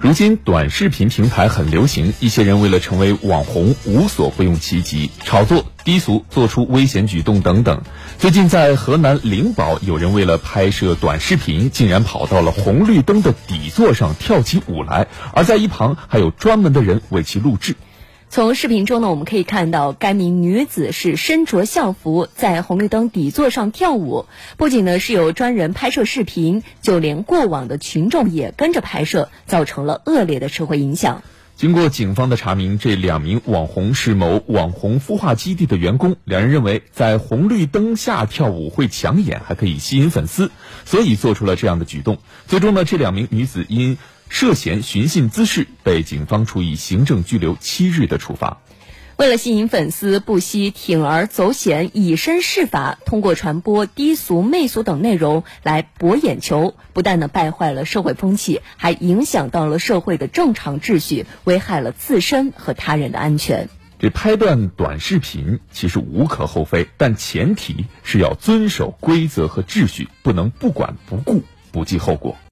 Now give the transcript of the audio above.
如今短视频平台很流行，一些人为了成为网红，无所不用其极，炒作、低俗、做出危险举动等等。最近在河南灵宝，有人为了拍摄短视频，竟然跑到了红绿灯的底座上跳起舞来，而在一旁还有专门的人为其录制。从视频中呢，我们可以看到该名女子是身着校服，在红绿灯底座上跳舞。不仅呢是有专人拍摄视频，就连过往的群众也跟着拍摄，造成了恶劣的社会影响。经过警方的查明，这两名网红是某网红孵化基地的员工。两人认为在红绿灯下跳舞会抢眼，还可以吸引粉丝，所以做出了这样的举动。最终呢，这两名女子因涉嫌寻衅滋事，被警方处以行政拘留七日的处罚。为了吸引粉丝，不惜铤而走险、以身试法，通过传播低俗、媚俗等内容来博眼球，不但呢败坏了社会风气，还影响到了社会的正常秩序，危害了自身和他人的安全。这拍段短视频其实无可厚非，但前提是要遵守规则和秩序，不能不管不顾、不计后果。